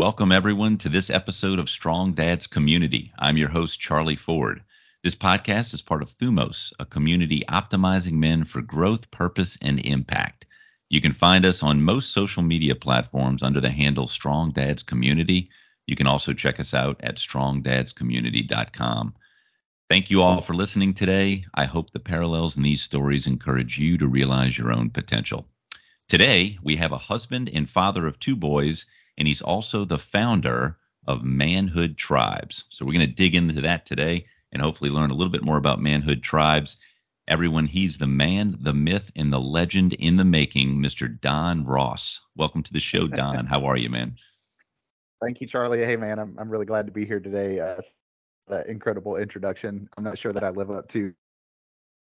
Welcome, everyone, to this episode of Strong Dads Community. I'm your host, Charlie Ford. This podcast is part of Thumos, a community optimizing men for growth, purpose, and impact. You can find us on most social media platforms under the handle Strong Dads Community. You can also check us out at strongdadscommunity.com. Thank you all for listening today. I hope the parallels in these stories encourage you to realize your own potential. Today, we have a husband and father of two boys and he's also the founder of Manhood Tribes. So we're going to dig into that today and hopefully learn a little bit more about Manhood Tribes. Everyone, he's the man, the myth, and the legend in the making, Mr. Don Ross. Welcome to the show, Don. How are you, man? Thank you, Charlie. Hey, man, I'm, I'm really glad to be here today. Uh, that incredible introduction. I'm not sure that I live up to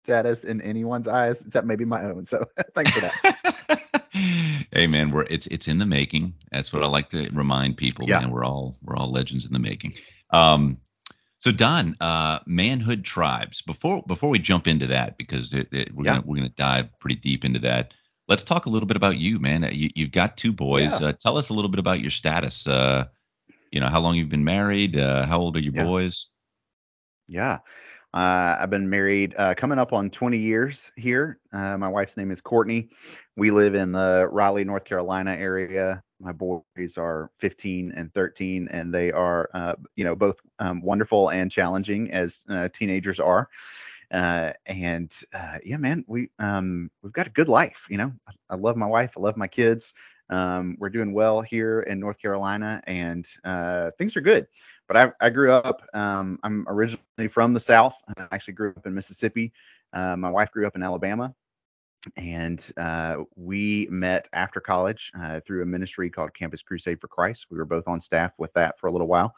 status in anyone's eyes except maybe my own. So thanks for that. hey man, we're it's it's in the making. That's what I like to remind people. Yeah. Man, we're all we're all legends in the making. Um, so Don, uh, manhood tribes. Before before we jump into that, because it, it, we're yeah. gonna we're gonna dive pretty deep into that. Let's talk a little bit about you, man. You, you've got two boys. Yeah. Uh, tell us a little bit about your status. Uh, you know, how long you've been married? Uh, how old are your boys? Yeah. Uh, I've been married uh, coming up on 20 years here. Uh, my wife's name is Courtney. We live in the Raleigh, North Carolina area. My boys are 15 and 13, and they are, uh, you know, both um, wonderful and challenging as uh, teenagers are. Uh, and yeah, man, we um, we've got a good life. You know, I, I love my wife. I love my kids. Um, we're doing well here in North Carolina, and things are good but I, I grew up. Um, I'm originally from the South. I actually grew up in Mississippi. Uh, my wife grew up in Alabama, and uh, we met after college uh, through a ministry called Campus Crusade for Christ. We were both on staff with that for a little while,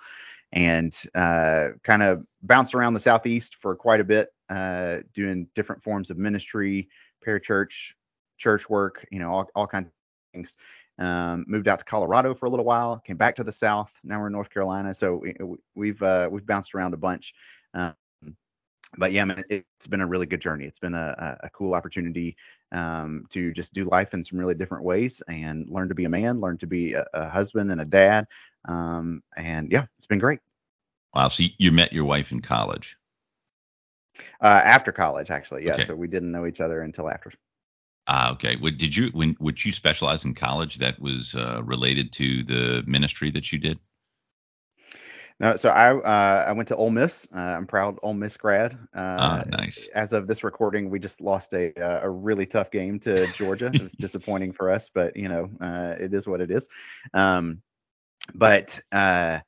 and uh, kind of bounced around the Southeast for quite a bit, uh, doing different forms of ministry, parachurch, church work, you know, all, all kinds of things. Um, moved out to Colorado for a little while, came back to the South. Now we're in North Carolina, so we, have uh, we've bounced around a bunch. Um, but yeah, man, it's been a really good journey. It's been a, a cool opportunity um, to just do life in some really different ways and learn to be a man, learn to be a, a husband and a dad. Um, and yeah, it's been great. Wow. So you met your wife in college? Uh, after college, actually. Yeah. Okay. So we didn't know each other until after. Ah, okay. What did you when would you specialize in college that was uh, related to the ministry that you did? No, so I uh, I went to Ole Miss. Uh, I'm proud Ole Miss grad. Uh, ah, nice. As of this recording, we just lost a uh, a really tough game to Georgia. it was disappointing for us, but you know uh, it is what it is. Um, but uh,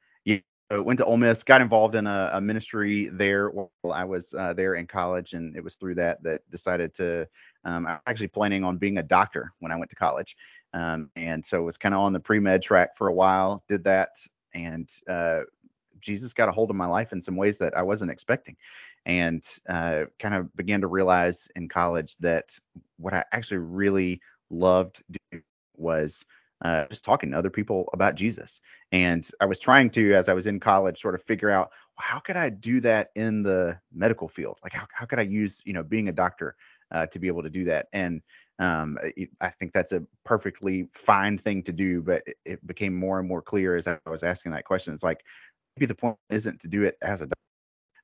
went to Ole Miss, got involved in a, a ministry there while I was uh, there in college, and it was through that that decided to um, I was actually planning on being a doctor when I went to college. Um, and so was kind of on the pre med track for a while, did that. And uh, Jesus got a hold of my life in some ways that I wasn't expecting. And uh, kind of began to realize in college that what I actually really loved was uh, just talking to other people about Jesus. And I was trying to, as I was in college, sort of figure out well, how could I do that in the medical field? Like, how, how could I use, you know, being a doctor uh, to be able to do that. And um, I think that's a perfectly fine thing to do, but it, it, became more and more clear as I was asking that question. It's like maybe the point isn't to do it as a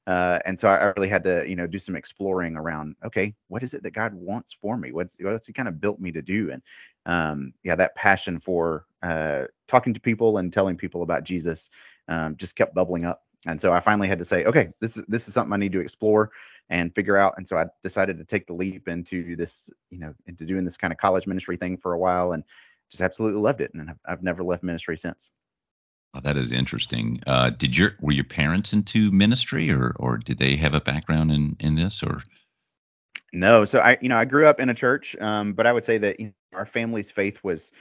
uh, and so I really had to, you know, do some exploring around. Okay, what is it that God wants for me? What's what's He kind of built me to do? And um, yeah, that passion for uh, talking to people and telling people about Jesus um, just kept bubbling up. And so I finally had to say, okay, this is this is something I need to explore and figure out. And so I decided to take the leap into this, you know, into doing this kind of college ministry thing for a while and just absolutely loved it. And I've, I've never left ministry since. Oh, that is interesting. Uh, did your were your parents into ministry or or did they have a background in in this or? No, so I you know I grew up in a church, um, but I would say that you know, our family's faith was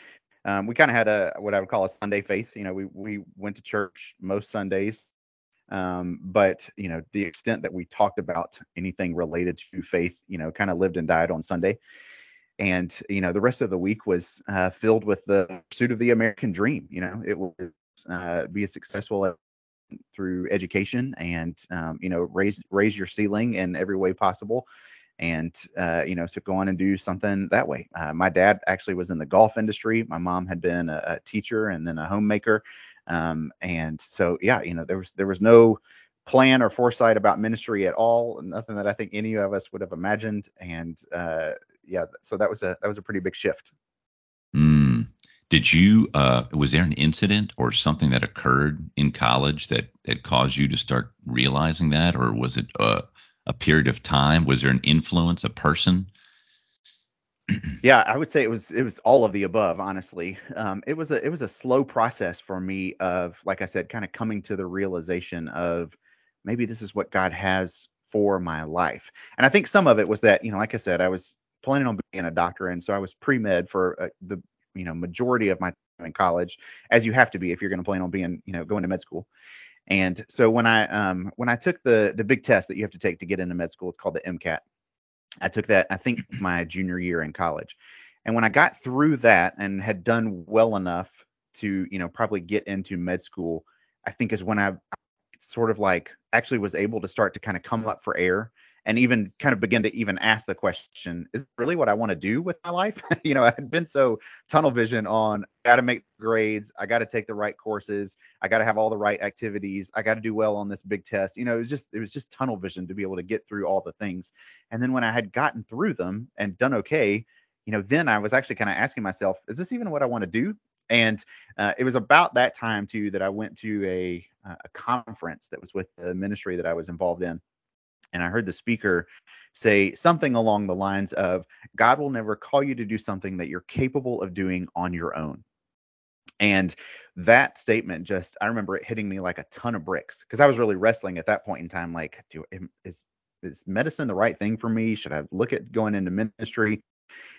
um, we kind of had a what I would call a Sunday faith. You know, we we went to church most Sundays. Um, but you know, the extent that we talked about anything related to faith, you know, kind of lived and died on Sunday. And you know, the rest of the week was uh, filled with the pursuit of the American dream. You know, it was uh, be successful through education and um, you know raise raise your ceiling in every way possible and uh, you know so go on and do something that way uh, my dad actually was in the golf industry my mom had been a, a teacher and then a homemaker Um, and so yeah, you know, there was there was no plan or foresight about ministry at all, nothing that I think any of us would have imagined. And uh, yeah, so that was a that was a pretty big shift. Did you uh, was there an incident or something that occurred in college that that caused you to start realizing that, or was it a, a period of time? Was there an influence, a person? yeah, I would say it was it was all of the above. Honestly, um, it was a it was a slow process for me of like I said, kind of coming to the realization of maybe this is what God has for my life. And I think some of it was that you know, like I said, I was planning on being a doctor, and so I was pre med for uh, the you know majority of my time in college, as you have to be if you're going to plan on being you know going to med school. And so when I um, when I took the the big test that you have to take to get into med school, it's called the MCAT. I took that, I think, my junior year in college. And when I got through that and had done well enough to, you know, probably get into med school, I think is when I sort of like actually was able to start to kind of come up for air and even kind of begin to even ask the question, is really what I want to do with my life? you know, I had been so tunnel vision on got to make grades, I got to take the right courses, I got to have all the right activities, I got to do well on this big test. You know, it was just it was just tunnel vision to be able to get through all the things. And then when I had gotten through them and done okay, you know, then I was actually kind of asking myself, is this even what I want to do? And uh, it was about that time too that I went to a a conference that was with the ministry that I was involved in and I heard the speaker say something along the lines of God will never call you to do something that you're capable of doing on your own. And that statement just, I remember it hitting me like a ton of bricks because I was really wrestling at that point in time. Like, do, is is medicine the right thing for me? Should I look at going into ministry?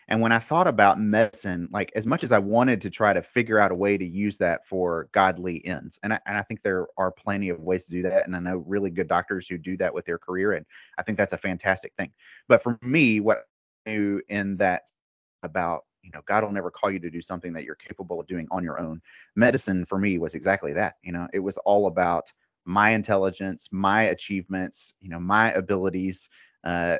And when I thought about medicine, like as much as I wanted to try to figure out a way to use that for godly ends, and I, and I think there are plenty of ways to do that. And I know really good doctors who do that with their career. And I think that's a fantastic thing. But for me, what I knew in that about you know god will never call you to do something that you're capable of doing on your own medicine for me was exactly that you know it was all about my intelligence my achievements you know my abilities uh,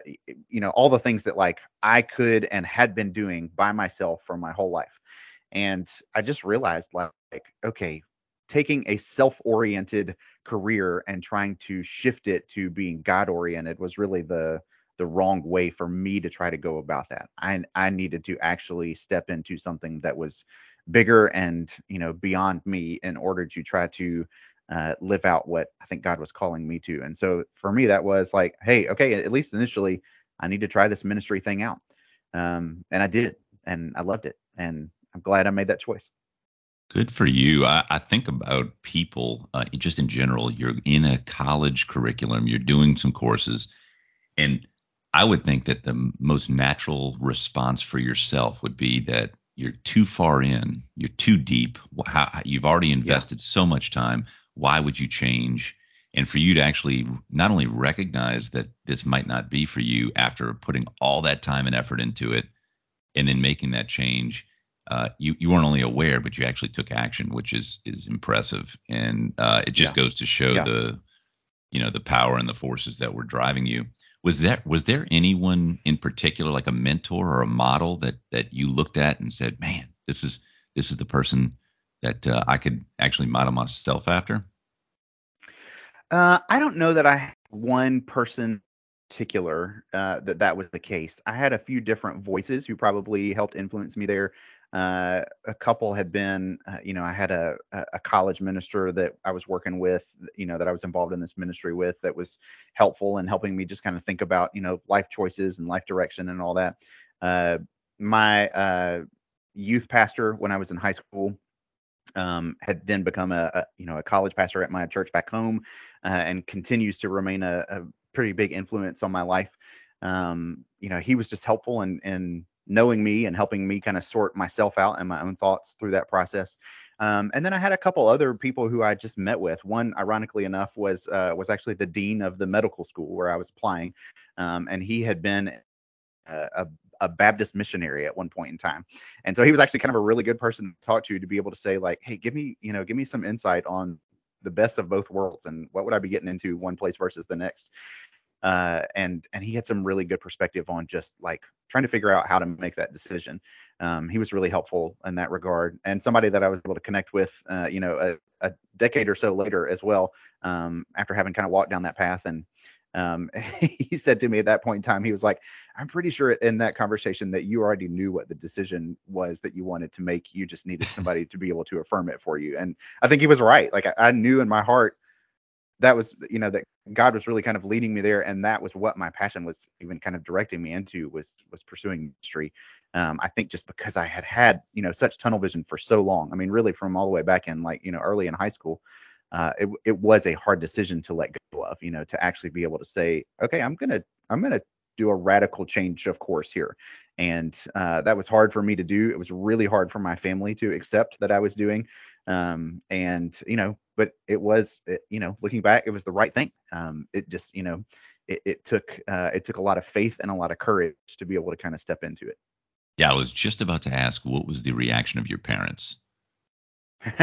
you know, all the things that like I could and had been doing by myself for my whole life. And I just realized like, okay, taking a self-oriented career and trying to shift it to being God-oriented was really the the wrong way for me to try to go about that. I I needed to actually step into something that was bigger and you know beyond me in order to try to uh, live out what I think God was calling me to. And so for me, that was like, hey, okay, at least initially, I need to try this ministry thing out. Um, and I did, and I loved it, and I'm glad I made that choice. Good for you. I, I think about people uh, just in general. You're in a college curriculum, you're doing some courses, and I would think that the most natural response for yourself would be that you're too far in, you're too deep. How, you've already invested yeah. so much time why would you change? And for you to actually not only recognize that this might not be for you after putting all that time and effort into it, and then making that change, uh, you you weren't only aware, but you actually took action, which is is impressive, and uh, it just yeah. goes to show yeah. the you know the power and the forces that were driving you. Was there was there anyone in particular, like a mentor or a model that that you looked at and said, man, this is this is the person that uh, I could actually model myself after? Uh, I don't know that I had one person particular uh, that that was the case. I had a few different voices who probably helped influence me there. Uh, a couple had been, uh, you know, I had a, a college minister that I was working with, you know, that I was involved in this ministry with that was helpful in helping me just kind of think about, you know, life choices and life direction and all that. Uh, my uh, youth pastor when I was in high school um, had then become a, a, you know a college pastor at my church back home, uh, and continues to remain a, a, pretty big influence on my life. Um, you know, he was just helpful in in knowing me and helping me kind of sort myself out and my own thoughts through that process. Um, and then I had a couple other people who I just met with. One, ironically enough, was uh, was actually the dean of the medical school where I was applying, um, and he had been a, a a Baptist missionary at one point in time. And so he was actually kind of a really good person to talk to to be able to say like, hey, give me, you know, give me some insight on the best of both worlds and what would I be getting into one place versus the next. uh, and and he had some really good perspective on just like trying to figure out how to make that decision. Um, he was really helpful in that regard, and somebody that I was able to connect with, uh, you know, a, a, decade or so later as well, um, after having kind of walked down that path. And um, he said to me at that point in time, he was like, "I'm pretty sure in that conversation that you already knew what the decision was that you wanted to make. You just needed somebody to be able to affirm it for you." And I think he was right. Like I, I knew in my heart that was you know that God was really kind of leading me there, and that was what my passion was even kind of directing me into was was pursuing ministry. Um, I think just because I had had you know such tunnel vision for so long. I mean, really from all the way back in like you know early in high school, uh, it it was a hard decision to let go of. You know, to actually be able to say, okay, I'm gonna I'm gonna do a radical change of course here, and uh, that was hard for me to do. It was really hard for my family to accept that I was doing. Um, and you know, but it was, it, you know, looking back, it was the right thing. Um, it just, you know, it, it took uh, it took a lot of faith and a lot of courage to be able to kind of step into it. Yeah, I was just about to ask, what was the reaction of your parents?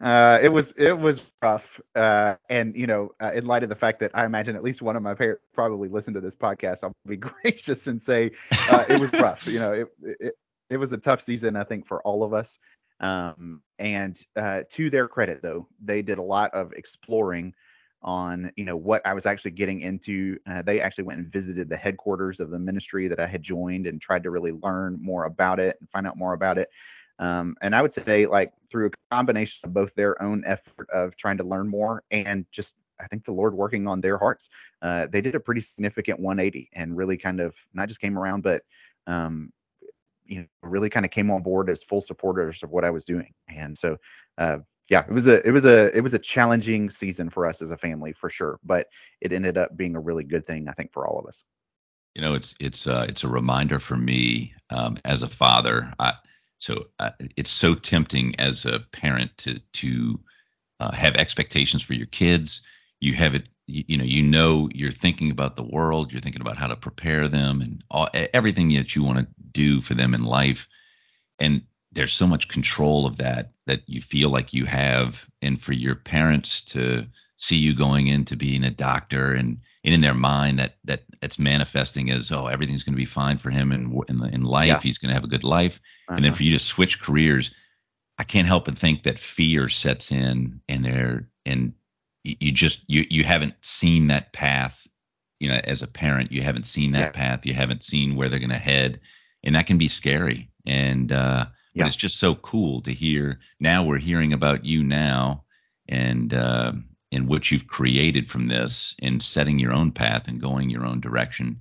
uh, it was it was rough, uh, and you know, uh, in light of the fact that I imagine at least one of my parents probably listened to this podcast, I'll be gracious and say uh, it was rough. You know, it, it it was a tough season, I think, for all of us. Um, and uh, to their credit, though, they did a lot of exploring on, you know, what I was actually getting into. Uh, they actually went and visited the headquarters of the ministry that I had joined and tried to really learn more about it and find out more about it. Um, and I would say, like, through a combination of both their own effort of trying to learn more and just I think the Lord working on their hearts. Uh, they did a pretty significant 180 and really kind of not just came around, but um, you know really kind of came on board as full supporters of what I was doing. And so uh, yeah, it was a it was a it was a challenging season for us as a family for sure, but it ended up being a really good thing I think for all of us. You know, it's it's uh, it's a reminder for me um, as a father. I, so uh, it's so tempting as a parent to to uh, have expectations for your kids. You have it you, you, know you know you're thinking about the world you're thinking about how to prepare them and all, everything that you want to do for them in life and there's so much control of that that you feel like you have and for your parents to see you going into being a doctor and, and in their mind that that it's manifesting as oh everything's going to be fine for him in in, in life yeah. he's going to have a good life uh-huh. and then uh-huh. for you to switch careers i can't help but think that fear sets in and they're and you just you you haven't seen that path you know as a parent you haven't seen that yeah. path you haven't seen where they're going to head and that can be scary and uh yeah. but it's just so cool to hear now we're hearing about you now and uh and what you've created from this and setting your own path and going your own direction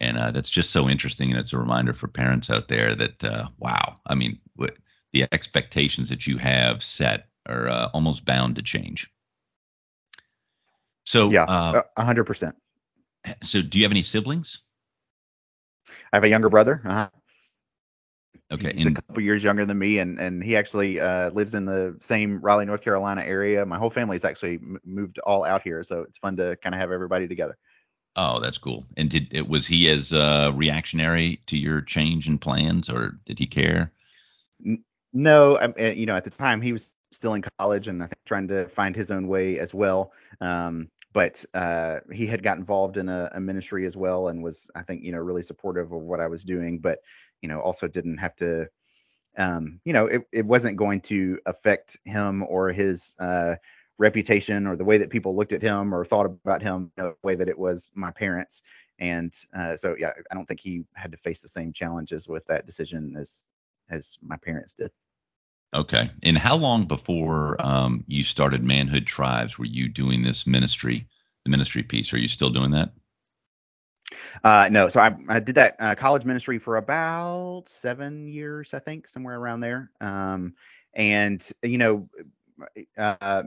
and uh, that's just so interesting and it's a reminder for parents out there that uh, wow i mean the expectations that you have set are uh, almost bound to change so yeah, uh, a hundred percent. So do you have any siblings? I have a younger brother. Uh-huh. Okay, he's and, a couple years younger than me, and and he actually uh, lives in the same Raleigh, North Carolina area. My whole family's actually moved all out here, so it's fun to kind of have everybody together. Oh, that's cool. And did it was he as uh, reactionary to your change in plans, or did he care? No, I, eh, you know, at the time he was still in college and I think trying to find his own way as well. Um, but uh, he had got involved in a, a, ministry as well and was i think you know really supportive of what i was doing but you know also didn't have to um, you know it, it wasn't going to affect him or his uh, reputation or the way that people looked at him or thought about him the way that it was my parents and uh, so yeah i don't think he had to face the same challenges with that decision as as my parents did Okay. And how long before um, you started Manhood Tribes were you doing this ministry, the ministry piece? Are you still doing that? Uh, no. So I, I did that uh, college ministry for about seven years, I think, somewhere around there. Um, and you know, uh,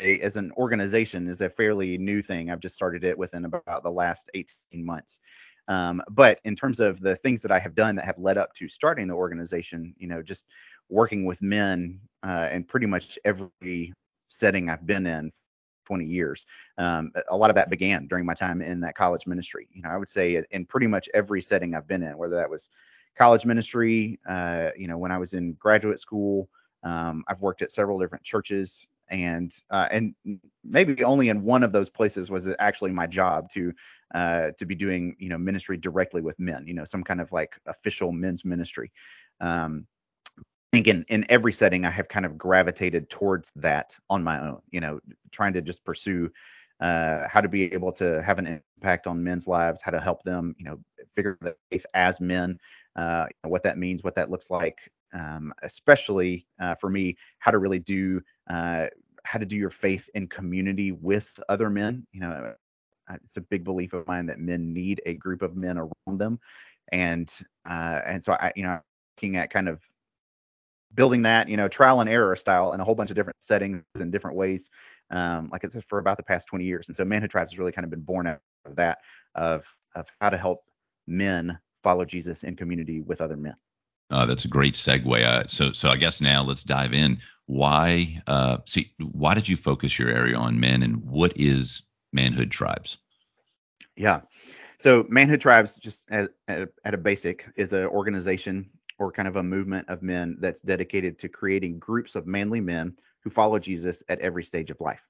as an organization is a fairly new thing. I've just started it within about the last 18 months. Um, but in terms of the things that I have done that have led up to starting the organization, you know, just working with men uh, in pretty much every setting I've been in 20 years. Um, a lot of that began during my time in that college ministry. You know, I would say in pretty much every setting I've been in, whether that was college ministry, uh, you know, when I was in graduate school, um, I've worked at several different churches, and uh, and maybe only in one of those places was it actually my job to uh, to be doing you know ministry directly with men, you know, some kind of like official men's ministry. Um, think in, in every setting I have kind of gravitated towards that on my own, you know, trying to just pursue uh, how to be able to have an impact on men's lives, how to help them, you know, figure the faith as men, uh, what that means, what that looks like, um, especially uh, for me, how to really do uh, how to do your faith in community with other men. You know, it's a big belief of mine that men need a group of men around them, and uh, and so I, you know, looking at kind of building that, you know, trial and error style in a whole bunch of different settings and different ways. Um, like I said, for about the past 20 years, and so Manhood Tribes has really kind of been born out of that of of how to help men follow Jesus in community with other men. Uh, that's a great segue. Uh, so, so I guess now let's dive in. Why, uh, see, why did you focus your area on men, and what is Manhood Tribes? Yeah, so Manhood Tribes, just at, at, at a basic, is an organization or kind of a movement of men that's dedicated to creating groups of manly men who follow Jesus at every stage of life.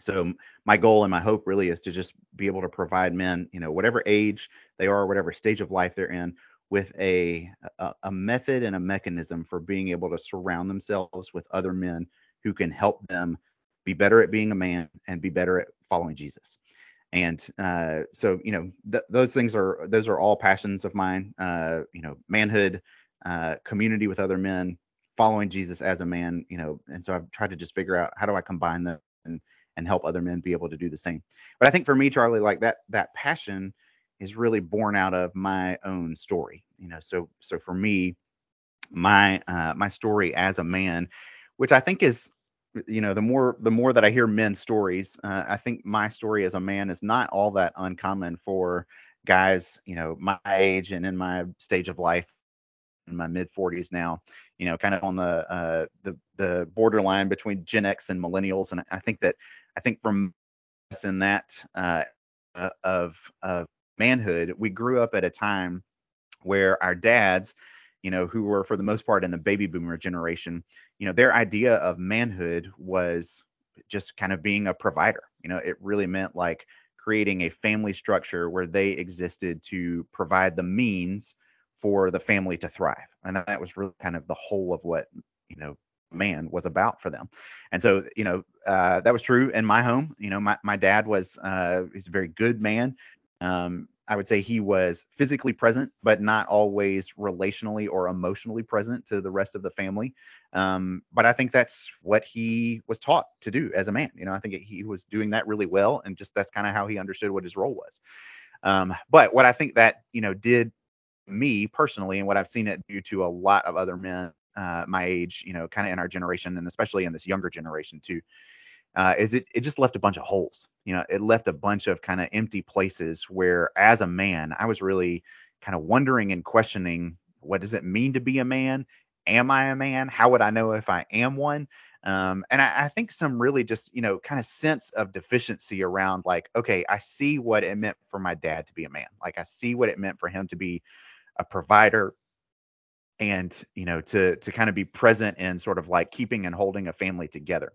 So my goal and my hope really is to just be able to provide men, you know, whatever age they are, whatever stage of life they're in, with a, a, a method and a mechanism for being able to surround themselves with other men who can help them be better at being a man and be better at following Jesus. And uh, so, you know, th- those things are those are all passions of mine. Uh, you know, manhood, uh, community with other men, following Jesus as a man. You know, and so I've tried to just figure out how do I combine them and and help other men be able to do the same. But I think for me, Charlie, like that that passion is really born out of my own story. You know, so so for me, my uh, my story as a man, which I think is you know the more the more that I hear men's stories, uh, I think my story as a man is not all that uncommon for guys, you know, my age and in my stage of life in my mid 40s now, you know, kind of on the uh, the the borderline between Gen X and millennials, and I think that I think from us in that uh, of of manhood, we grew up at a time where our dads, you know, who were for the most part in the baby boomer generation, you know, their idea of manhood was just kind of being a provider. You know, it really meant like creating a family structure where they existed to provide the means for the family to thrive. And that was really kind of the whole of what, you know, man was about for them. And so, you know, uh, that was true in my home. You know, my, my dad was, uh, he's a very good man. Um, I would say he was physically present, but not always relationally or emotionally present to the rest of the family. Um, but I think that's what he was taught to do as a man. You know, I think he was doing that really well, and just that's kind of how he understood what his role was. Um, but what I think that you know did me personally, and what I've seen it do to a lot of other men uh, my age, you know, kind of in our generation, and especially in this younger generation too, uh, is it it just left a bunch of holes. You know, it left a bunch of kind of empty places where, as a man, I was really kind of wondering and questioning what does it mean to be a man? Am I a man? How would I know if I am one? Um, and I, I, think some really just you know kind of sense of deficiency around like okay i see what it meant for my dad to be a man like i see what it meant for him to be a provider and you know to to kind of be present in sort of like keeping and holding a family together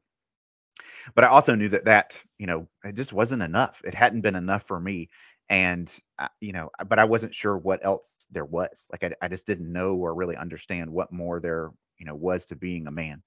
but I also knew that that, you know, it just wasn't enough. It hadn't been enough for me. And, uh, you know, but I wasn't sure what else there was. Like I, I just didn't know or really understand what more there, you know, was to being a man.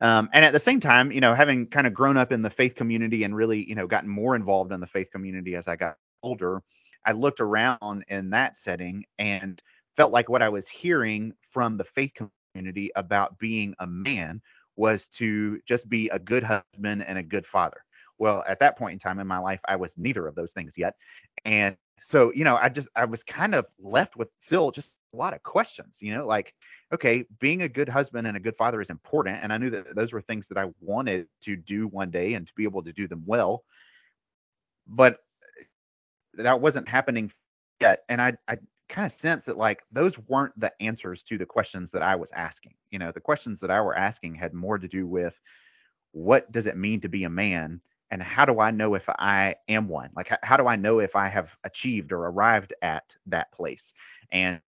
Um, and at the same time, you know, having kind of grown up in the faith community and really, you know, gotten more involved in the faith community as I got older, I looked around in that setting and felt like what I was hearing from the faith community about being a man was to just be a good husband and a good father. Well, at that point in time in my life, I was neither of those things yet. And so, you know, I just, I was kind of left with still just a lot of questions, you know, like, okay, being a good husband and a good father is important. And I knew that those were things that I wanted to do one day and to be able to do them well. But that wasn't happening yet. And I, I kind of sense that like those weren't the answers to the questions that I was asking. You know, the questions that I were asking had more to do with what does it mean to be a man and how do I know if I am one? Like how, how do I know if I have achieved or arrived at that place? And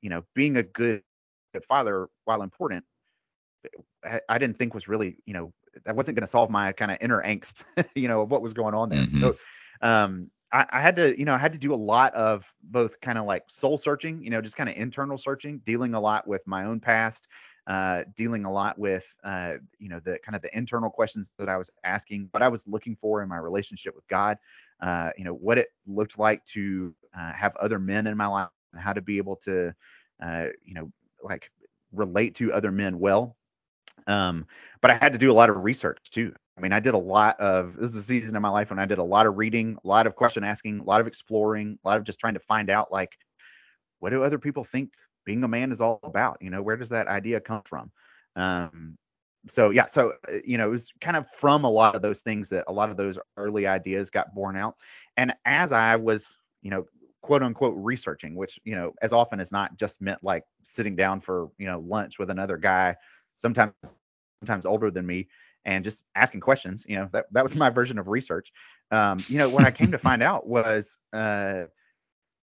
you know, being a good, good father, while important, I, I didn't think was really, you know, that wasn't going to solve my kind of inner angst, you know, of what was going on there. Mm-hmm. So um, I, I, had to, you know, I had to do a lot of both kind of like soul searching, you know, just kind of internal searching, dealing a lot with my own past, uh, dealing a lot with, uh, you know, the kind of the internal questions that I was asking, what I was looking for in my relationship with God, uh, you know, what it looked like to uh, have other men in my life and how to be able to, uh, you know, like relate to other men well. Um, but I had to do a lot of research too. I mean, I did a lot of this is a season in my life when I did a lot of reading, a lot of question asking, a lot of exploring, a lot of just trying to find out like what do other people think being a man is all about? You know, where does that idea come from? Um, so yeah, so uh, you know, it was kind of from a lot of those things that a lot of those early ideas got born out. And as I was, you know, quote unquote researching, which you know, as often as not just meant like sitting down for you know lunch with another guy, sometimes sometimes older than me, and just asking questions. You know, that that was my version of research. Um, you know, what I came to find out was, uh,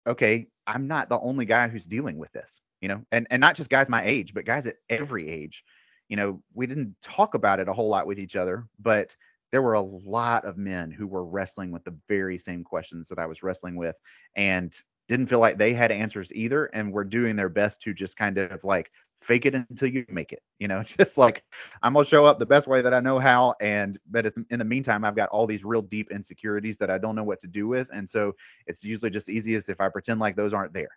okay, I'm not the only guy who's dealing with this. You know, and and not just guys my age, but guys at every age. You know, we didn't talk about it a whole lot with each other, but there were a lot of men who were wrestling with the very same questions that I was wrestling with and didn't feel like they had answers either and were doing their best to just kind of like fake it until you make it you know just like i'm gonna show up the best way that i know how and but in the meantime i've got all these real deep insecurities that i don't know what to do with and so it's usually just easiest if i pretend like those aren't there.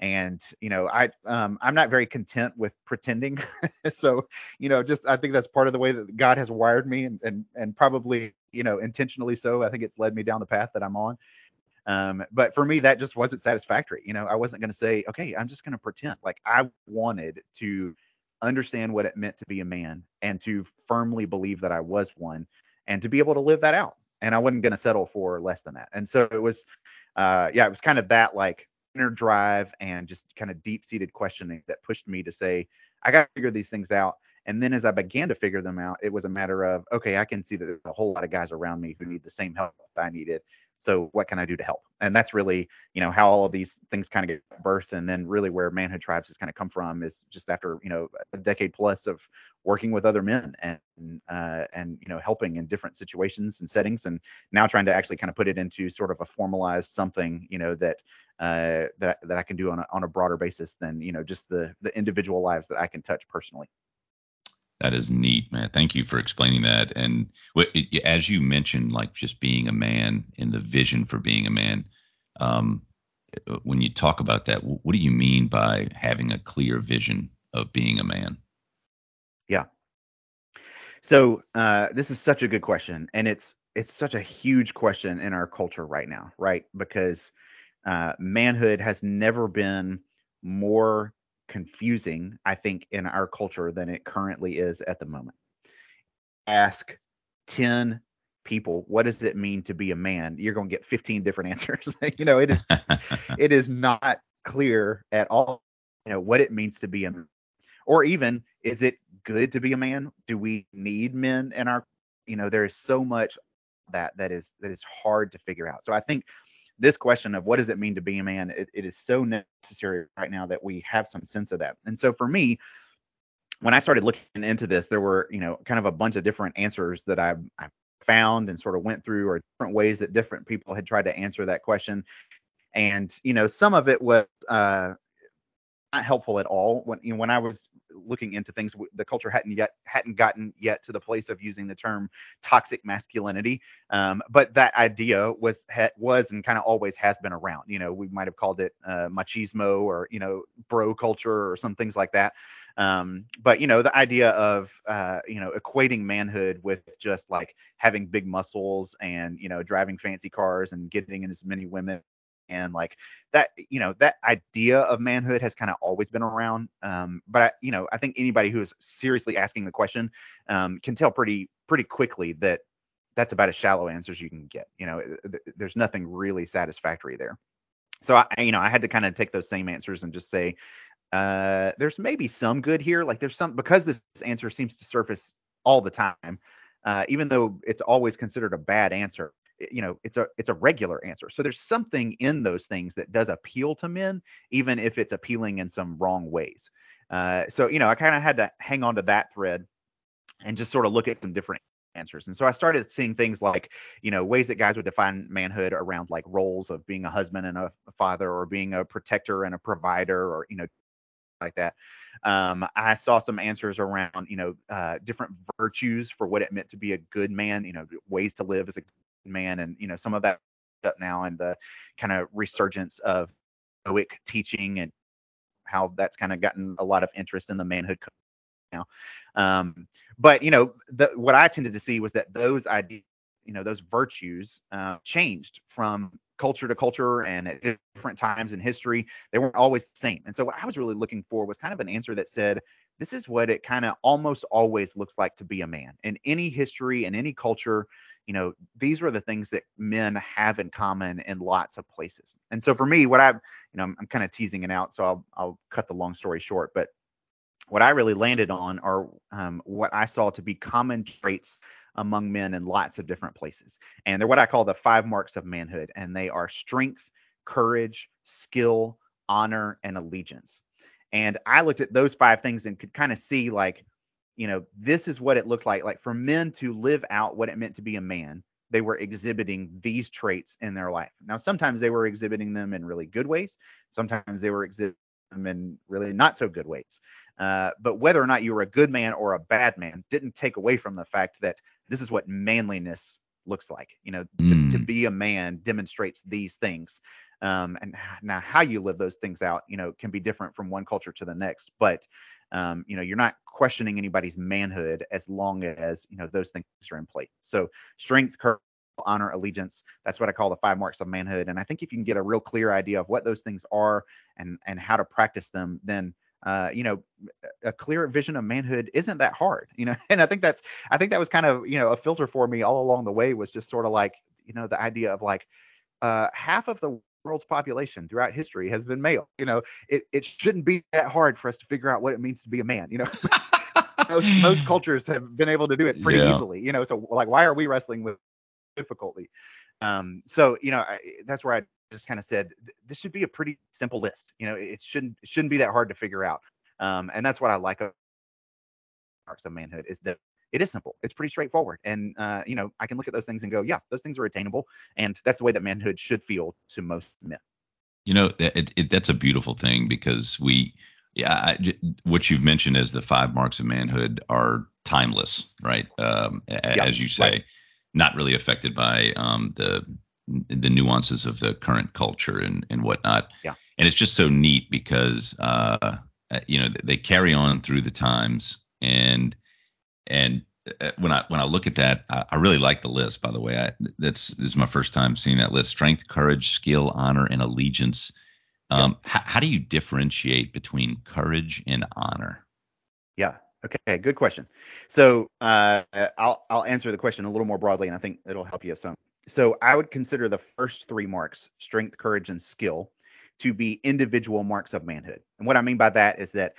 And you know i um, i'm not very content with pretending. So you know just i think that's part of the way that god has wired me and and, and probably you know intentionally so i think it's led me down the path that i'm on um, but for me that just wasn't satisfactory you know i wasn't going to say okay i'm just going to pretend like i wanted to understand what it meant to be a man and to firmly believe that i was one and to be able to live that out and i wasn't going to settle for less than that and so it was uh yeah it was kind of that like inner drive and just kind of deep seated questioning that pushed me to say, I got to figure these things out. And then as I began to figure them out, it was a matter of, okay, I can see that there's a whole lot of guys around me who need the same help I needed. So what can I do to help? And that's really, you know, how all of these things kind of get birthed. And then really where manhood tribes has kind of come from is just after, you know, a decade plus of working with other men and uh, and you know helping in different situations and settings, and now trying to actually kind of put it into sort of a formalized something, you know, that uh, that that I can do on a, on a broader basis than you know just the the individual lives that I can touch personally. That is neat, man. Thank you for explaining that. And what, as you mentioned, like just being a man and the vision for being a man. Um, when you talk about that, what do you mean by having a clear vision of being a man? Yeah. So uh, this is such a good question, and it's it's such a huge question in our culture right now, right? Because uh, manhood has never been more confusing, I think, in our culture than it currently is at the moment. Ask 10 people, what does it mean to be a man? You're going to get 15 different answers. you know, it is it is not clear at all, you know, what it means to be a man. Or even, is it good to be a man? Do we need men in our, you know, there is so much that that is that is hard to figure out. So I think this question of what does it mean to be a man, it, it is so necessary right now that we have some sense of that. And so for me, when I started looking into this, there were, you know, kind of a bunch of different answers that I, I found and sort of went through, or different ways that different people had tried to answer that question. And, you know, some of it was, uh, not helpful at all. When you know, when I was looking into things, the culture hadn't yet hadn't gotten yet to the place of using the term toxic masculinity. Um, but that idea was ha, was and kind of always has been around. You know, we might have called it uh, machismo or you know bro culture or some things like that. Um, but you know, the idea of uh, you know equating manhood with just like having big muscles and you know driving fancy cars and getting in as many women and like that you know that idea of manhood has kind of always been around um, but I, you know i think anybody who is seriously asking the question um, can tell pretty pretty quickly that that's about as shallow answers you can get you know th- there's nothing really satisfactory there. So i you know i had to kind of take those same answers and just say uh, there's maybe some good here like there's some because this answer seems to surface all the time uh, even though it's always considered a bad answer you know it's a it's a regular answer so there's something in those things that does appeal to men even if it's appealing in some wrong ways uh, so you know i kind of had to hang on to that thread and just sort of look at some different answers. And so I started seeing things like, you know, ways that guys would define manhood around like roles of being a husband and a, father or being a protector and a provider or, you know, like that. Um, I saw some answers around, you know, uh, different virtues for what it meant to be a good man, you know, ways to live as a man. And, you know, some of that up now and the kind of resurgence of Stoic teaching and how that's kind of gotten a lot of interest in the manhood now. Um, but you know, the, what I tended to see was that those ideas, you know, those virtues uh, changed from culture to culture and at different times in history. They weren't always the same. And so what I was really looking for was kind of an answer that said, this is what it kind of almost always looks like to be a man in any history in any culture you know these were the things that men have in common in lots of places and so for me what i you know i'm, I'm kind of teasing it out so I'll, I'll cut the long story short but what I really landed on are um, what I saw to be common traits among men in lots of different places. And they're what I call the five marks of manhood. And they are strength, courage, skill, honor, and allegiance. And I looked at those five things and could kind of see, like, you know, this is what it looked like. Like for men to live out what it meant to be a man, they were exhibiting these traits in their life. Now, sometimes they were exhibiting them in really good ways. Sometimes they were exhibiting them in really not so good ways. Uh, but whether or not you were a good man or a bad man didn't take away from the fact that this is what manliness looks like. You know, mm. to, to, mm. be a man demonstrates these things. Um, and now how you live those things out, you know, can be different from one culture to the next. But um, you know, you're not questioning anybody's manhood as long as you know those things are in place. So strength, courage, honor, allegiance. That's what I call the five marks of manhood. And I think if you can get a real clear idea of what those things are and and how to practice them, then uh, you know, a clear vision of manhood isn't that hard, you know. And I think that's, I think that was kind of, you know, a filter for me all along the way was just sort of like, you know, the idea of like, uh, half of the world's population throughout history has been male. You know, it, it shouldn't be that hard for us to figure out what it means to be a man. You know, most, most cultures have been able to do it pretty yeah. easily. You know, so like, why are we wrestling with difficulty? Um, so you know, I, that's where I just kind of said this should be a pretty simple list. You know, it shouldn't it shouldn't be that hard to figure out. Um, and that's what I like about Marks of Manhood is that it is simple. It's pretty straightforward, and uh, you know, I can look at those things and go, yeah, those things are attainable, and that's the way that manhood should feel to most men. You know, it, it, that's a beautiful thing because we, yeah, I, what you've mentioned as the five marks of manhood are timeless, right? Um, yeah, as you say, right. not really affected by um, the the nuances of the current culture and and whatnot. Yeah. And it's just so neat because uh, uh, you know they carry on through the times and and uh, when I when I look at that, I, I really like the list. By the way, I, that's this is my first time seeing that list: strength, courage, skill, honor, and allegiance. Um, yeah. how do you differentiate between courage and honor? Yeah. Okay. Good question. So uh, I'll I'll answer the question a little more broadly, and I think it'll help you some so I would consider the first three marks, strength, courage, and skill, to be individual marks of manhood. And what I mean by that is that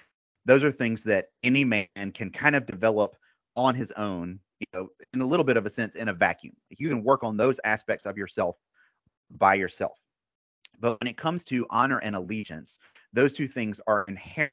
those are things that any man can kind of develop on his own, you know, in a little bit of a sense, in a vacuum. You can work on those aspects of yourself by yourself. But when it comes to honor and allegiance, those two things are inherently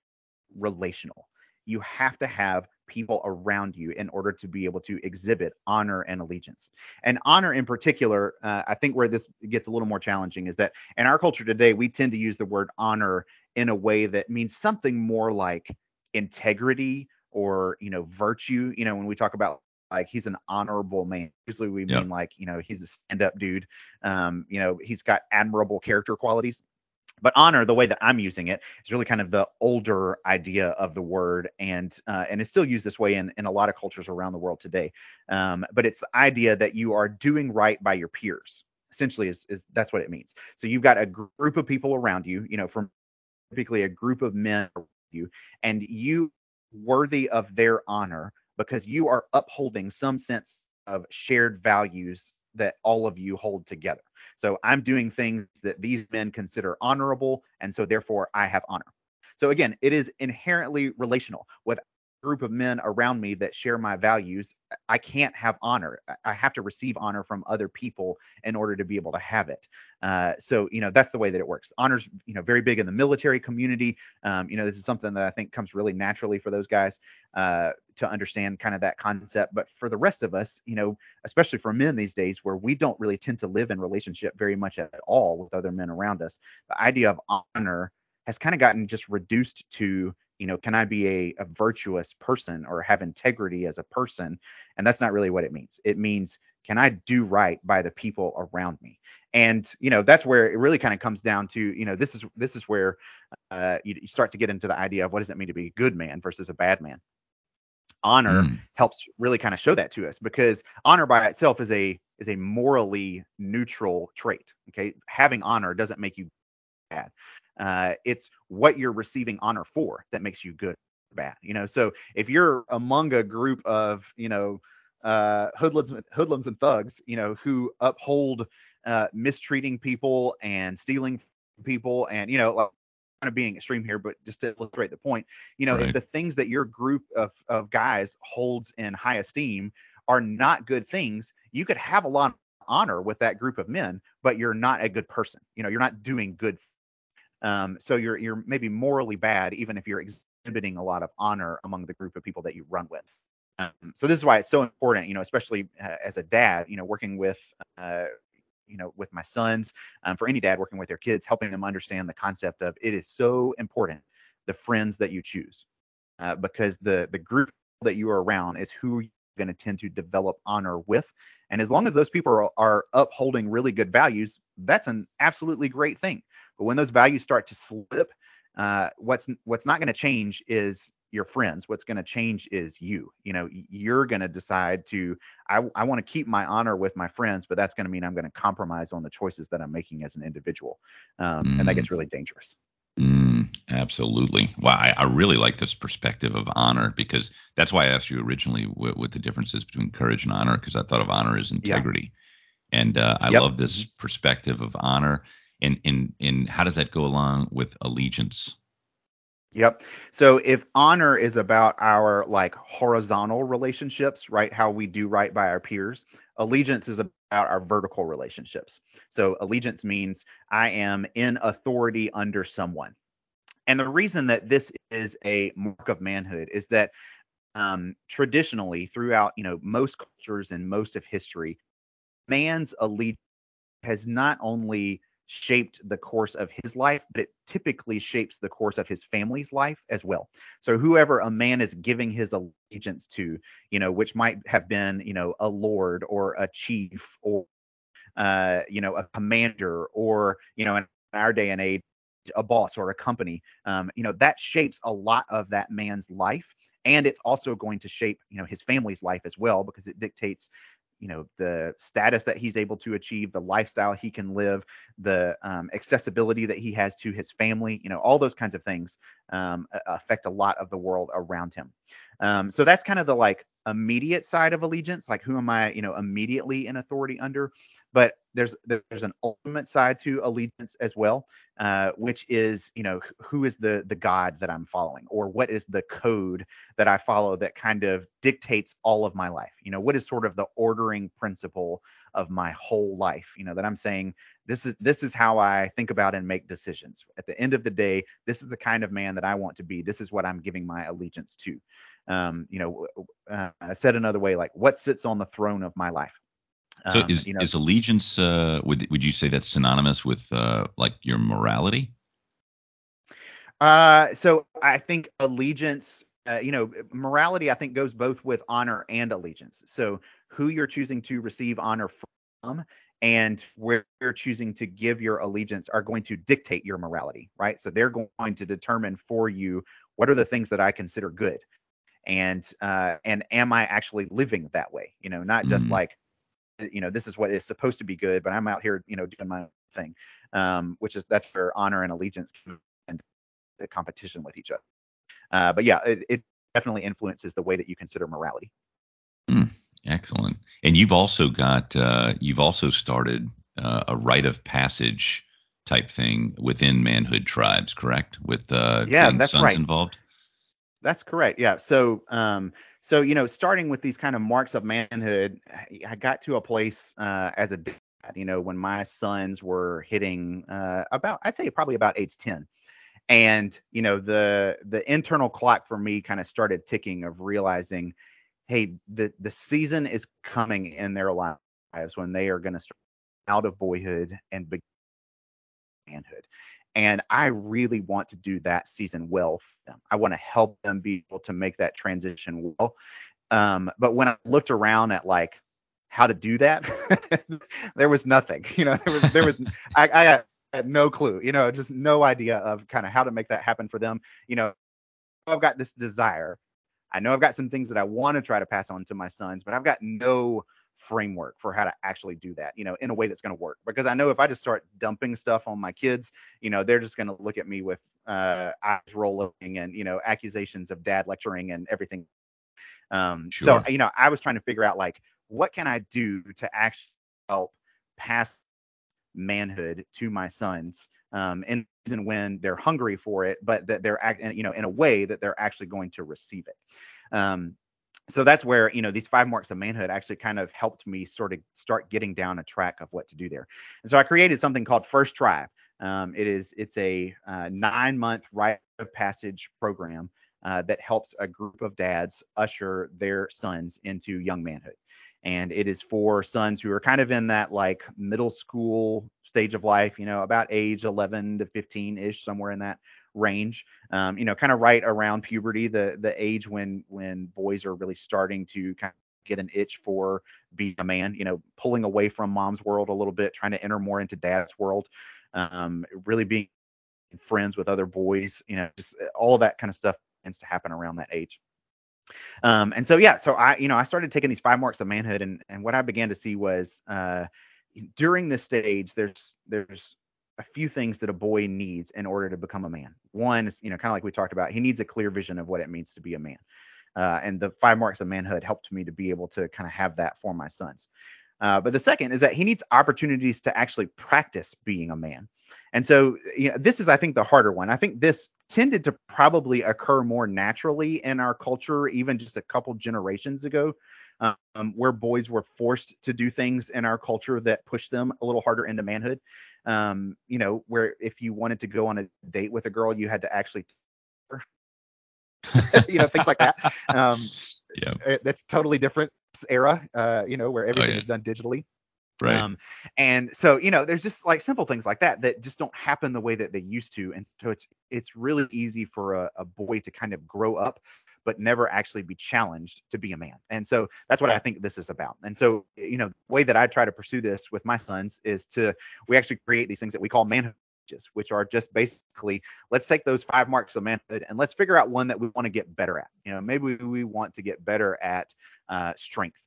relational. You have to have people around you in order to be able to exhibit honor and allegiance. And honor in particular, uh, I think where this gets a little more challenging is that in our culture today, we tend to use the word honor in a way that means something more like integrity or, you know, virtue. You know, when we talk about like he's an honorable man. Usually we mean like, you know, he's a stand-up dude. Um, you know, he's got admirable character qualities. But honor, the way that I'm using it, is really kind of the older idea of the word, and uh, and it's still used this way in in a lot of cultures around the world today. Um, but it's the idea that you are doing right by your peers. Essentially, is is that's what it means. So you've got a group of people around you, you know, from typically a group of men around you, and you worthy of their honor because you are upholding some sense of shared values that all of you hold together. So I'm doing things that these men consider honorable, and so therefore I have honor. So again, it is inherently relational. Without group of men around me that share my values, I can't have honor. I have to receive honor from other people in order to be able to have it. Uh, so, you know, that's the way that it works. Honor's, you know, very big in the military community. Um, you know, this is something that I think comes really naturally for those guys uh, to understand kind of that concept. But for the rest of us, you know, especially for men these days where we don't really tend to live in relationship very much at all with other men around us, the idea of honor has kind of gotten just reduced to you know can i be a, a virtuous person or have integrity as a person? And that's not really what it means. It means can i do right by the people around me? And you know that's where it really kind of comes down to you know this is this is where uh, you, you, start to get into the idea of what does it mean to be a good man versus a bad man. Honor mm. helps really kind of show that to us because honor by itself is a is a morally neutral trait okay? Having honor doesn't make you bad uh, it's what you're receiving honor for that makes you good or bad. You know, so if you're among a group of, you know, uh, hoodlums, hoodlums and thugs, you know, who uphold uh, mistreating people and stealing people, and you know, like, kind of being extreme here, but just to illustrate the point, you know, right. if the things that your group of of guys holds in high esteem are not good things, you could have a lot of honor with that group of men, but you're not a good person. You know, you're not doing good um, so you're you're maybe morally bad even if you're exhibiting a lot of honor among the group of people that you run with. Um, so this is why it's so important, you know, especially uh, as a dad, you know, working with uh, you know with my sons, um, for any dad working with their kids, helping them understand the concept of it is so important the friends that you choose uh, because the the group that you are around is who you're going to tend to develop honor with and as long as those people are, are upholding really good values that's an absolutely great thing but when those values start to slip, uh, what's what's not going to change is your friends. What's going to change is you. You know, you're going to decide to I, I want to keep my honor with my friends, but that's going to mean I'm going to compromise on the choices that I'm making as an individual, um, mm. and that gets mm. really dangerous. Mm, absolutely. Well, I, I, really like this perspective of honor because that's why I asked you originally what, what the difference is between courage and honor because I thought of honor as integrity. Yeah. And uh, I yep. love this mm-hmm. perspective of honor and and and how does that go along with allegiance? Yep. So if honor is about our like horizontal relationships, right? How we do right by our peers, allegiance is about our vertical relationships. So allegiance means I am in authority under someone. And the reason that this is a mark of manhood is that um, traditionally throughout, you know, most cultures and most of history, man's allegiance has not only shaped the course of his life, but it typically shapes the course of his family's life as well. So whoever a man is giving his allegiance to, you know, which might have been, you know, a lord or a chief or uh, you know, a commander or, you know, in our day and age, a boss or a company, um, you know, that shapes a lot of that man's life and it's also going to shape you know his family's life as well because it dictates you know the status that he's able to achieve the lifestyle he can live the um, accessibility that he has to his family you know all those kinds of things um, affect a lot of the world around him. Um, so that's kind of the like immediate side of allegiance like who am i you know immediately in authority under? But there's there's an ultimate side to allegiance as well, uh, which is you know who is the the God that I'm following, or what is the code that I follow that kind of dictates all of my life. You know, what is sort of the ordering principle of my whole life. You know, that I'm saying this is this is how I think about and make decisions. At the end of the day, this is the kind of man that I want to be. This is what I'm giving my allegiance to. Um, you know, uh, I said another way, like what sits on the throne of my life so um, is, you know, is allegiance uh, would would you say that's synonymous with uh, like your morality? Uh, so I think allegiance, uh, you know, morality I think goes both with honor and allegiance. So who you're choosing to receive honor from and where you're choosing to give your allegiance are going to dictate your morality, right? So they're going to determine for you what are the things that I consider good and uh, and am I actually living that way? You know, not just mm. like you know this is what is supposed to be good but i'm out here you know doing my own thing um, which is that's where honor and allegiance and the competition with each other. Uh, but yeah it, it, definitely influences the way that you consider morality. Mm, excellent. And you've also got uh, you've also started uh, a rite of passage type thing within manhood tribes correct? With uh, yeah that's sons right. involved? That's correct. Yeah. So, um, so you know, starting with these kind of marks of manhood, I got to a place uh, as a dad, you know, when my sons were hitting uh, about, I'd say probably about age 10, and you know, the the internal clock for me kind of started ticking of realizing, hey, the the season is coming in their lives when they are going to start out of boyhood and begin manhood. And I really want to do that season well for them. I want to help them be able to make that transition well. Um, but when I looked around at like how to do that, there was nothing. You know, there was there was I, I had no clue. You know, just no idea of kind of how to make that happen for them. You know, I've got this desire. I know I've got some things that I want to try to pass on to my sons, but I've got no framework for how to actually do that, you know, in a way that's going to work. Because I know if I just start dumping stuff on my kids, you know, they're just going to look at me with uh, eyes rolling and, you know, accusations of dad lecturing and everything. Um, sure. So, you know, I was trying to figure out like, what can I do to actually help pass manhood to my sons um, and when they're hungry for it, but that they're, act, you know, in a way that they're actually going to receive it. Um, so that's where you know these five marks of manhood actually kind of helped me sort of start getting down a track of what to do there. And so i created something called first tribe um, it is it's a uh, nine month rite of passage program uh, that helps a group of dads usher their sons into young manhood. And it is for sons who are kind of in that like middle school stage of life you know about age 11 to 15 ish somewhere in that range. Um, you know, kind of right around puberty, the the age when when boys are really starting to kind of get an itch for being a man. You know, pulling away from mom's world a little bit, trying to enter more into dad's world. Um, really being friends with other boys. You know, just uh, all of that kind of stuff tends to happen around that age. Um, and so yeah, so I, you know, I started taking these five marks of manhood, and and what I began to see was uh, during this stage, there's there's a few things that a boy needs in order to become a man. One is, you know, kind of like we talked about, he needs a clear vision of what it means to be a man. Uh, and the five marks of manhood helped me to be able to kind of have that for my sons. Uh, but the second is that he needs opportunities to actually practice being a man. And so, you know, this is, I think, the harder one. I think this tended to probably occur more naturally in our culture, even just a couple generations ago, um, where boys were forced to do things in our culture that pushed them a little harder into manhood um, you know, where if you wanted to go on a date with a girl, you had to actually, you know, things like that. Um, yeah, eh, that's totally different era, uh, you know, where oh, everything oh, yeah. is done digitally. Right. Um, and so, you know, there's just like simple things like that that just don't happen the way that they used to. And so it's it's really easy for a, a boy to kind of grow up but never actually be challenged to be a man. And so that's what I think this is about. And so, you know, the way that I try to pursue this with my sons is to, we actually create these things that we call manhood which are just basically let's take those five marks of manhood and let's figure out one that we want to get better at. You know, maybe we want to get better at uh, strength.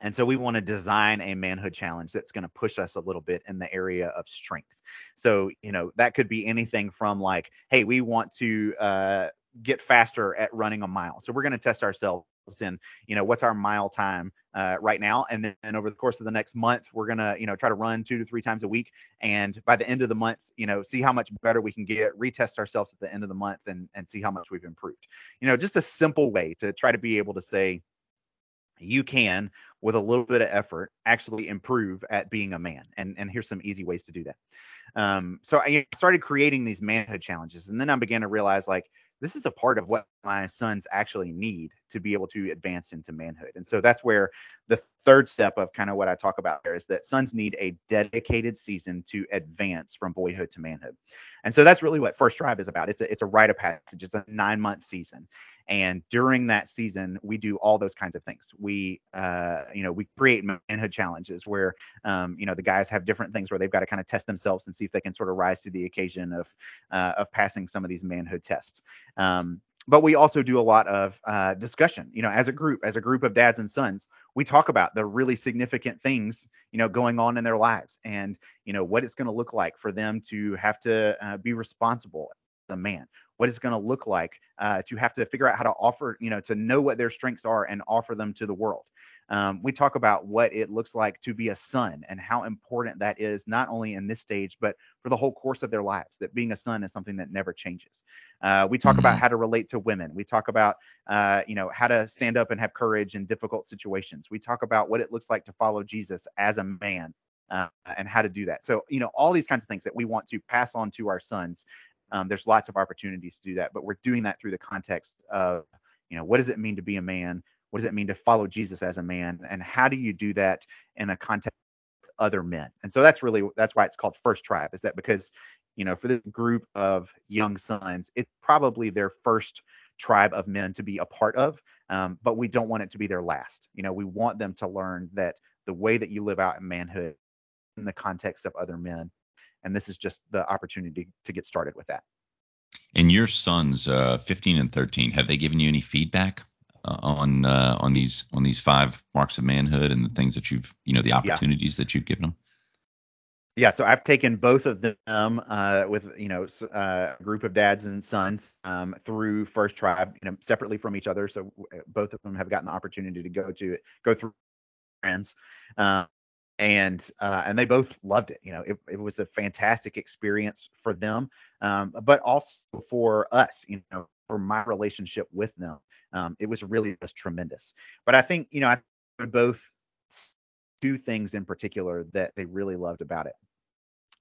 And so we want to design a manhood challenge that's going to push us a little bit in the area of strength. So, you know, that could be anything from like, hey, we want to uh, get faster at running a mile. So we're going to test ourselves in, you know, what's our mile time uh, right now, and then over the course of the next month, we're gonna, you know, try to run two to three times a week, and by the end of the month, you know, see how much better we can get, retest ourselves at the end of the month, and and see how much we've improved. You know, just a simple way to try to be able to say, you can with a little bit of effort actually improve at being a man and and here's some easy ways to do that um, so i started creating these manhood challenges and then i began to realize like this is a part of what my sons actually need to be able to advance into manhood. And so that's where the third step of kind of what I talk about there is that sons need a dedicated season to advance from boyhood to manhood. And so that's really what First Tribe is about. It's a it's a rite of passage. It's a nine month season. And during that season, we do all those kinds of things. We, uh, you know, we create manhood challenges where, um, you know, the guys have different things where they've got to kind of test themselves and see if they can sort of rise to the occasion of, uh, of passing some of these manhood tests. Um, but we also do a lot of uh, discussion you know as a group as a group of dads and sons we talk about the really significant things you know going on in their lives and you know what it's going to look like for them to have to uh, be responsible as a man what it's going to look like uh, to have to figure out how to offer you know to know what their strengths are and offer them to the world Um, we talk about what it looks like to be a son and how important that is, not only in this stage, but for the whole course of their lives, that being a son is something that never changes. Uh, we talk mm-hmm. about how to relate to women. We talk about, uh, you know, how to stand up and have courage in difficult situations. We talk about what it looks like to follow Jesus as a man uh, and how to do that. So, you know, all these kinds of things that we want to pass on to our sons. Um, there's lots of opportunities to do that, but we're doing that through the context of, you know, what does it mean to be a man? What does it mean to follow Jesus as a man? And how do you do that in a context with other men? And so that's really that's why it's called First Tribe. Is that because, you know, for this group of young sons, it's probably their first tribe of men to be a part of, um, but we don't want it to be their last. You know, we want them to learn that the way that you live out in manhood in the context of other men. And this is just the opportunity to get started with that. And your sons, uh, 15 and 13, have they given you any feedback on uh, on these on these five marks of manhood and the things that you've you know the opportunities yeah. that you've given them? Yeah, so I've taken both of them uh, with you know uh, a group of dads and sons um, through First Tribe, you know, separately from each other. So both of them have gotten the opportunity to go to go through friends. Um, and uh, and they both loved it. You know, it, it was a fantastic experience for them, um, but also for us. You know, for my relationship with them, um, it was really just tremendous. But I think you know, I both two things in particular that they really loved about it.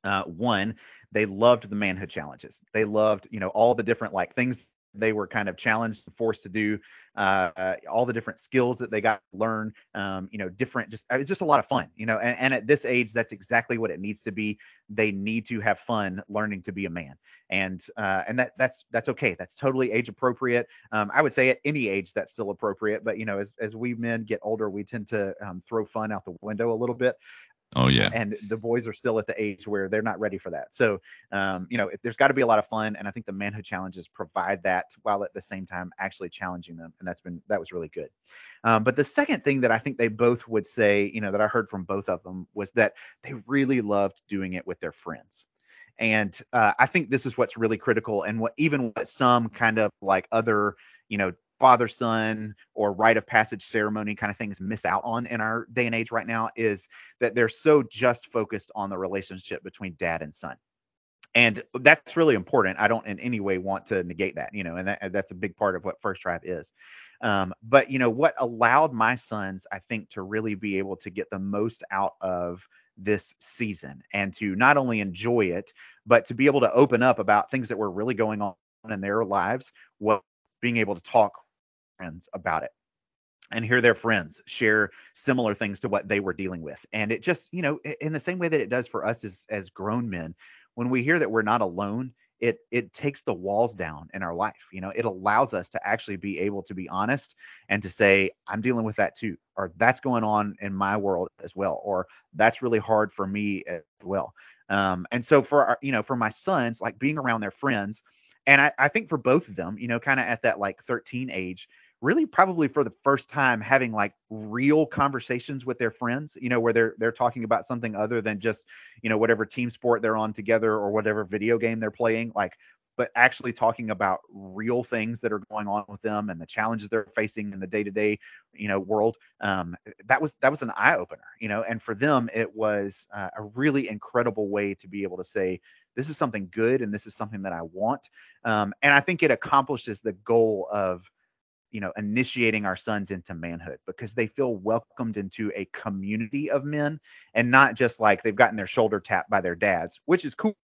Uh, one, they loved the manhood challenges. They loved, you know, all the different like things they were kind of challenged and forced to do uh, all the different skills that they got to learn um, you know different just it was just a lot of fun you know and, and, at this age that's exactly what it needs to be. They need to have fun learning to be a man. And uh, and that that's that's okay. That's totally age appropriate. Um, i would say at any age that's still appropriate but you know as, as we men get older we tend to um, throw fun out the window a little bit Oh yeah. And the boys are still at the age where they're not ready for that. So, um, you know, there's got to be a lot of fun, and I think the manhood challenges provide that while at the same time actually challenging them, and that's been that was really good. Um, but the second thing that I think they both would say, you know, that I heard from both of them was that they really loved doing it with their friends. And uh, I think this is what's really critical, and what even what some kind of like other, you know, father son or rite of passage ceremony kind of things miss out on in our day and age right now is that they're so just focused on the relationship between dad and son. And that's really important. I don't in any way want to negate that you know and that, that's a big part of what first tribe is. Um, but you know what allowed my sons i think to really be able to get the most out of this season and to not only enjoy it but to be able to open up about things that were really going on in their lives while being able to talk friends about it and hear their friends share similar things to what they were dealing with. And it just, you know, in the same way that it does for us as as grown men, when we hear that we're not alone, it it takes the walls down in our life. You know, it allows us to actually be able to be honest and to say, I'm dealing with that too, or that's going on in my world as well, or that's really hard for me as well. Um, and so for our, you know, for my sons, like being around their friends, and I, I think for both of them, you know, kind of at that like 13 age, really probably for the first time having like real conversations with their friends, you know, where they're they're talking about something other than just, you know, whatever team sport they're on together or whatever video game they're playing, like but actually talking about real things that are going on with them and the challenges they're facing in the day-to-day, you know, world. Um, that was that was an eye opener, you know, and for them it was uh, a really incredible way to be able to say, this is something good and this is something that I want. Um, and I think it accomplishes the goal of you know initiating our sons into manhood because they feel welcomed into a community of men and not just like they've gotten their shoulder tapped by their dads which is cool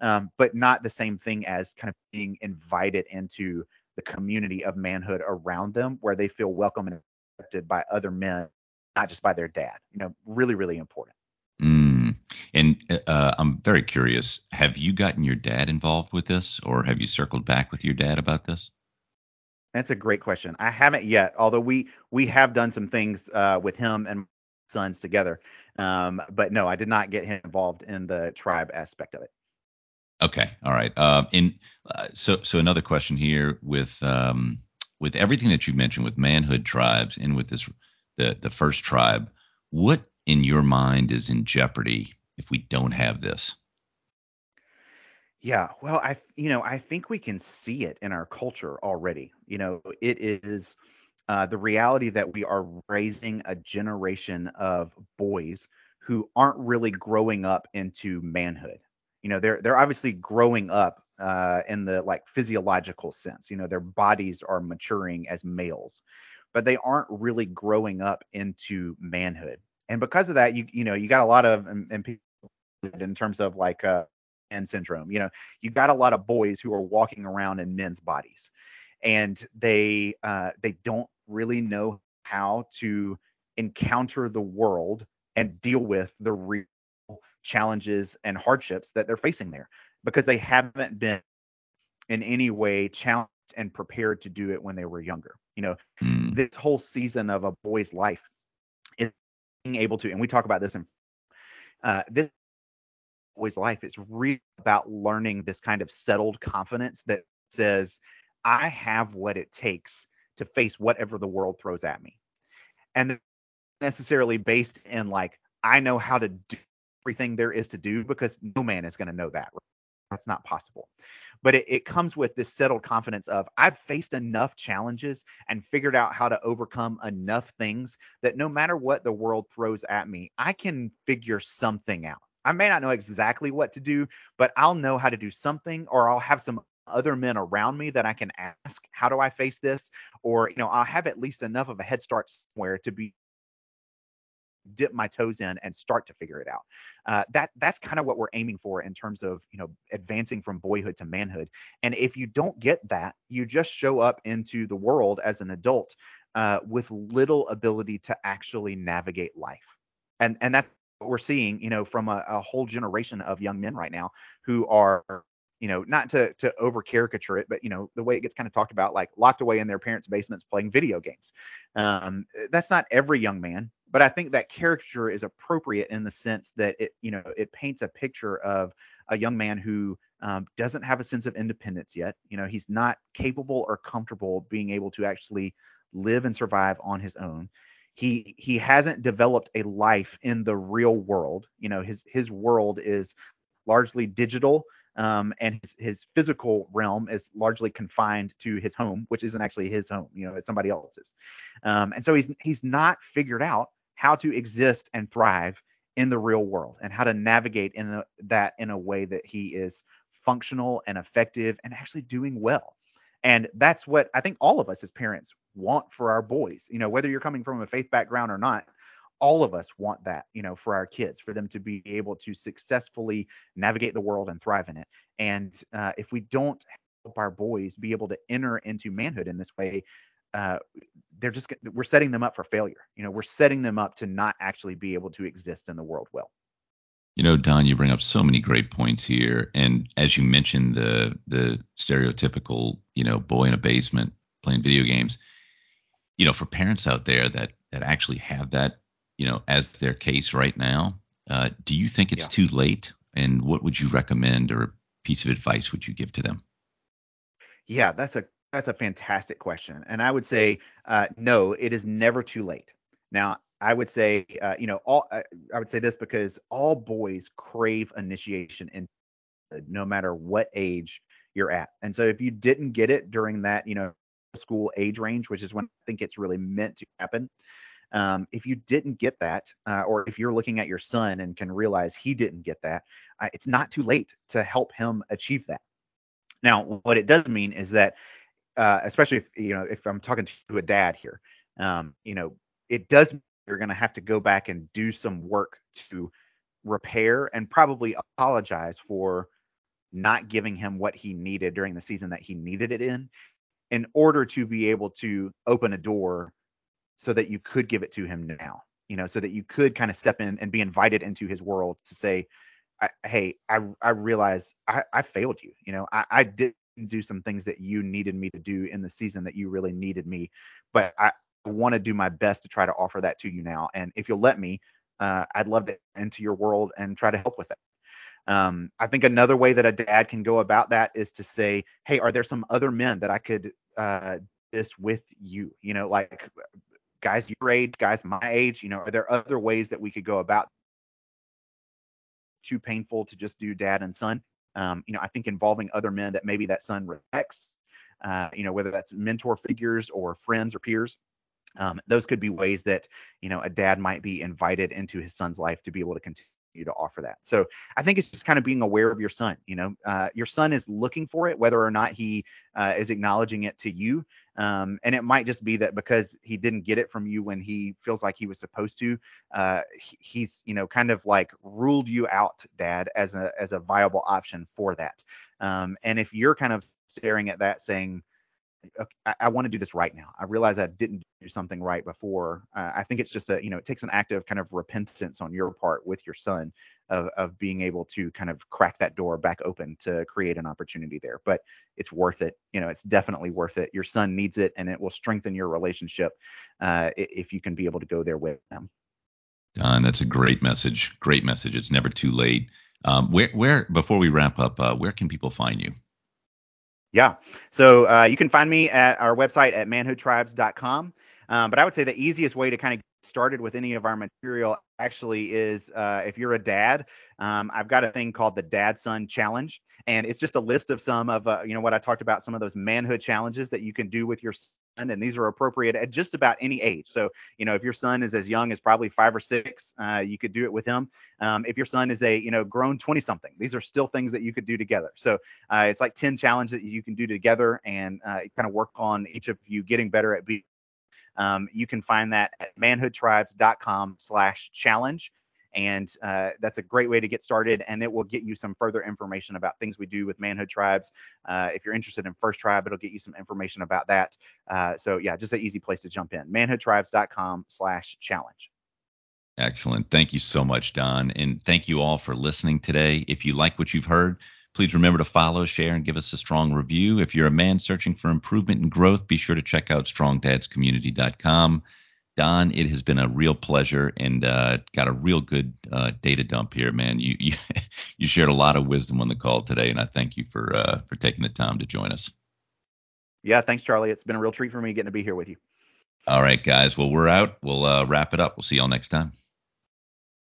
um, but not the same thing as kind of being invited into the community of manhood around them where they feel welcome and accepted by other men not just by their dad you know really really important mm. and uh, i'm very curious have you gotten your dad involved with this or have you circled back with your dad about this that's a great question. I haven't yet, although we we have done some things uh, with him and sons together. Um, but no, I did not get him involved in the tribe aspect of it. Okay, all right. Uh, in uh, so so another question here with um, with everything that you mentioned with manhood tribes and with this the the first tribe, what in your mind is in jeopardy if we don't have this? Yeah, well, I you know, I think we can see it in our culture already. You know, it is uh, the reality that we are raising a generation of boys who aren't really growing up into manhood. You know, they're they're obviously growing up uh, in the like physiological sense. You know, their bodies are maturing as males, but they aren't really growing up into manhood. And because of that, you you know, you got a lot of and, and people in terms of like uh, man syndrome. You know, you got a lot of boys who are walking around in men's bodies, and they uh, they don't really know how to encounter the world and deal with the real challenges and hardships that they're facing there because they haven't been in any way challenged and prepared to do it when they were younger. You know, mm. this whole season of a boy's life is being able to, and we talk about this in uh, this boy's life is really about learning this kind of settled confidence that says, I have what it takes to face whatever the world throws at me. And necessarily based in like, I know how to do everything there is to do because no man is going to know that. That's not possible. But it, it comes with this settled confidence of I've faced enough challenges and figured out how to overcome enough things that no matter what the world throws at me, I can figure something out. I may not know exactly what to do, but I'll know how to do something or I'll have some other men around me that I can ask, how do I face this? Or, you know, I'll have at least enough of a head start somewhere to be dip my toes in and start to figure it out. Uh, that that's kind of what we're aiming for in terms of you know advancing from boyhood to manhood. And if you don't get that, you just show up into the world as an adult uh, with little ability to actually navigate life. And and that's we're seeing, you know, from a, a whole generation of young men right now who are you know, not to to over caricature it, but you know, the way it gets kind of talked about, like locked away in their parents' basements playing video games. Um, that's not every young man, but I think that caricature is appropriate in the sense that it, you know, it paints a picture of a young man who um, doesn't have a sense of independence yet. You know, he's not capable or comfortable being able to actually live and survive on his own. He he hasn't developed a life in the real world. You know, his his world is largely digital um, and his, his physical realm is largely confined to his home, which isn't actually his home, you know, it's somebody else's. Um, and so he's he's not figured out how to exist and thrive in the real world and how to navigate in the, that in a way that he is functional and effective and actually doing well. And that's what I think all of us as parents want for our boys. You know, whether you're coming from a faith background or not, all of us want that, you know, for our kids, for them to be able to successfully navigate the world and thrive in it. And uh, if we don't help our boys be able to enter into manhood in this way, uh, they're just we're setting them up for failure. You know, we're setting them up to not actually be able to exist in the world well. You know, Don, you bring up so many great points here, and as you mentioned, the the stereotypical, you know, boy in a basement playing video games. You know, for parents out there that that actually have that you know, as their case right now. Uh, do you think it's yeah. too late? And what would you recommend or a piece of advice would you give to them? Yeah, that's a that's a fantastic question, and I would say uh, no, it is never too late. Now, I would say, uh, you know, all uh, I would say this because all boys crave initiation in no matter what age you're at, and so if you didn't get it during that, you know, school age range, which is when I think it's really meant to happen, um, if you didn't get that, uh, or if you're looking at your son and can realize he didn't get that, uh, it's not too late to help him achieve that. Now, what it does mean is that, uh, especially if you know, if I'm talking to a dad here, um, you know, it does you're going to have to go back and do some work to repair and probably apologize for not giving him what he needed during the season that he needed it in in order to be able to open a door so that you could give it to him now, you know, so that you could kind of step in and be invited into his world to say, I, hey, I, I realize I, I failed you. You know, I, I didn't do some things that you needed me to do in the season that you really needed me, but I want to do my best to try to offer that to you now. And if you'll let me, uh, I'd love to enter your world and try to help with it. Um, I think another way that a dad can go about that is to say, hey, are there some other men that I could uh, this with you? You know, like guys your age, guys my age, you know, are there other ways that we could go about too painful to just do dad and son? Um, you know, I think involving other men that maybe that son respects, uh, you know, whether that's mentor figures or friends or peers, Um, those could be ways that you know a dad might be invited into his son's life to be able to continue to offer that. So I think it's just kind of being aware of your son. You know, uh, your son is looking for it, whether or not he uh, is acknowledging it to you. Um, and it might just be that because he didn't get it from you when he feels like he was supposed to, uh, he, he's you know kind of like ruled you out, Dad, as a as a viable option for that. Um, and if you're kind of staring at that, saying, I, I want to do this right now. I realize I didn't do something right before. Uh, I think it's just a, you know, it takes an act of kind of repentance on your part with your son of, of being able to kind of crack that door back open to create an opportunity there. But it's worth it. You know, it's definitely worth it. Your son needs it, and it will strengthen your relationship uh, if you can be able to go there with them. Don, that's a great message. Great message. It's never too late. Um, where, where, before we wrap up, uh, where can people find you? Yeah. So uh, you can find me at our website at manhoodtribes.com. Um, but I would say the easiest way to kind of get started with any of our material actually is uh, if you're a dad, um, I've got a thing called the Dad Son Challenge, and it's just a list of some of uh, you know what I talked about, some of those manhood challenges that you can do with your and these are appropriate at just about any age. So, you know, if your son is as young as probably five or six, uh, you could do it with him. Um, if your son is a, you know, grown 20 something, these are still things that you could do together. So uh, it's like 10 challenges that you can do together and uh, kind of work on each of you getting better at being. Um, you can find that at manhoodtribes.com slash challenge. And uh, that's a great way to get started, and it will get you some further information about things we do with manhood tribes. Uh, if you're interested in First Tribe, it'll get you some information about that. Uh, so yeah, just an easy place to jump in. Manhoodtribes.com/challenge. Excellent. Thank you so much, Don, and thank you all for listening today. If you like what you've heard, please remember to follow, share, and give us a strong review. If you're a man searching for improvement and growth, be sure to check out strongdadscommunity.com. Don, it has been a real pleasure and uh, got a real good uh, data dump here, man. You, you you shared a lot of wisdom on the call today, and I thank you for uh, for taking the time to join us. Yeah, thanks, Charlie. It's been a real treat for me getting to be here with you. All right, guys. Well, we're out. We'll uh, wrap it up. We'll see y'all next time.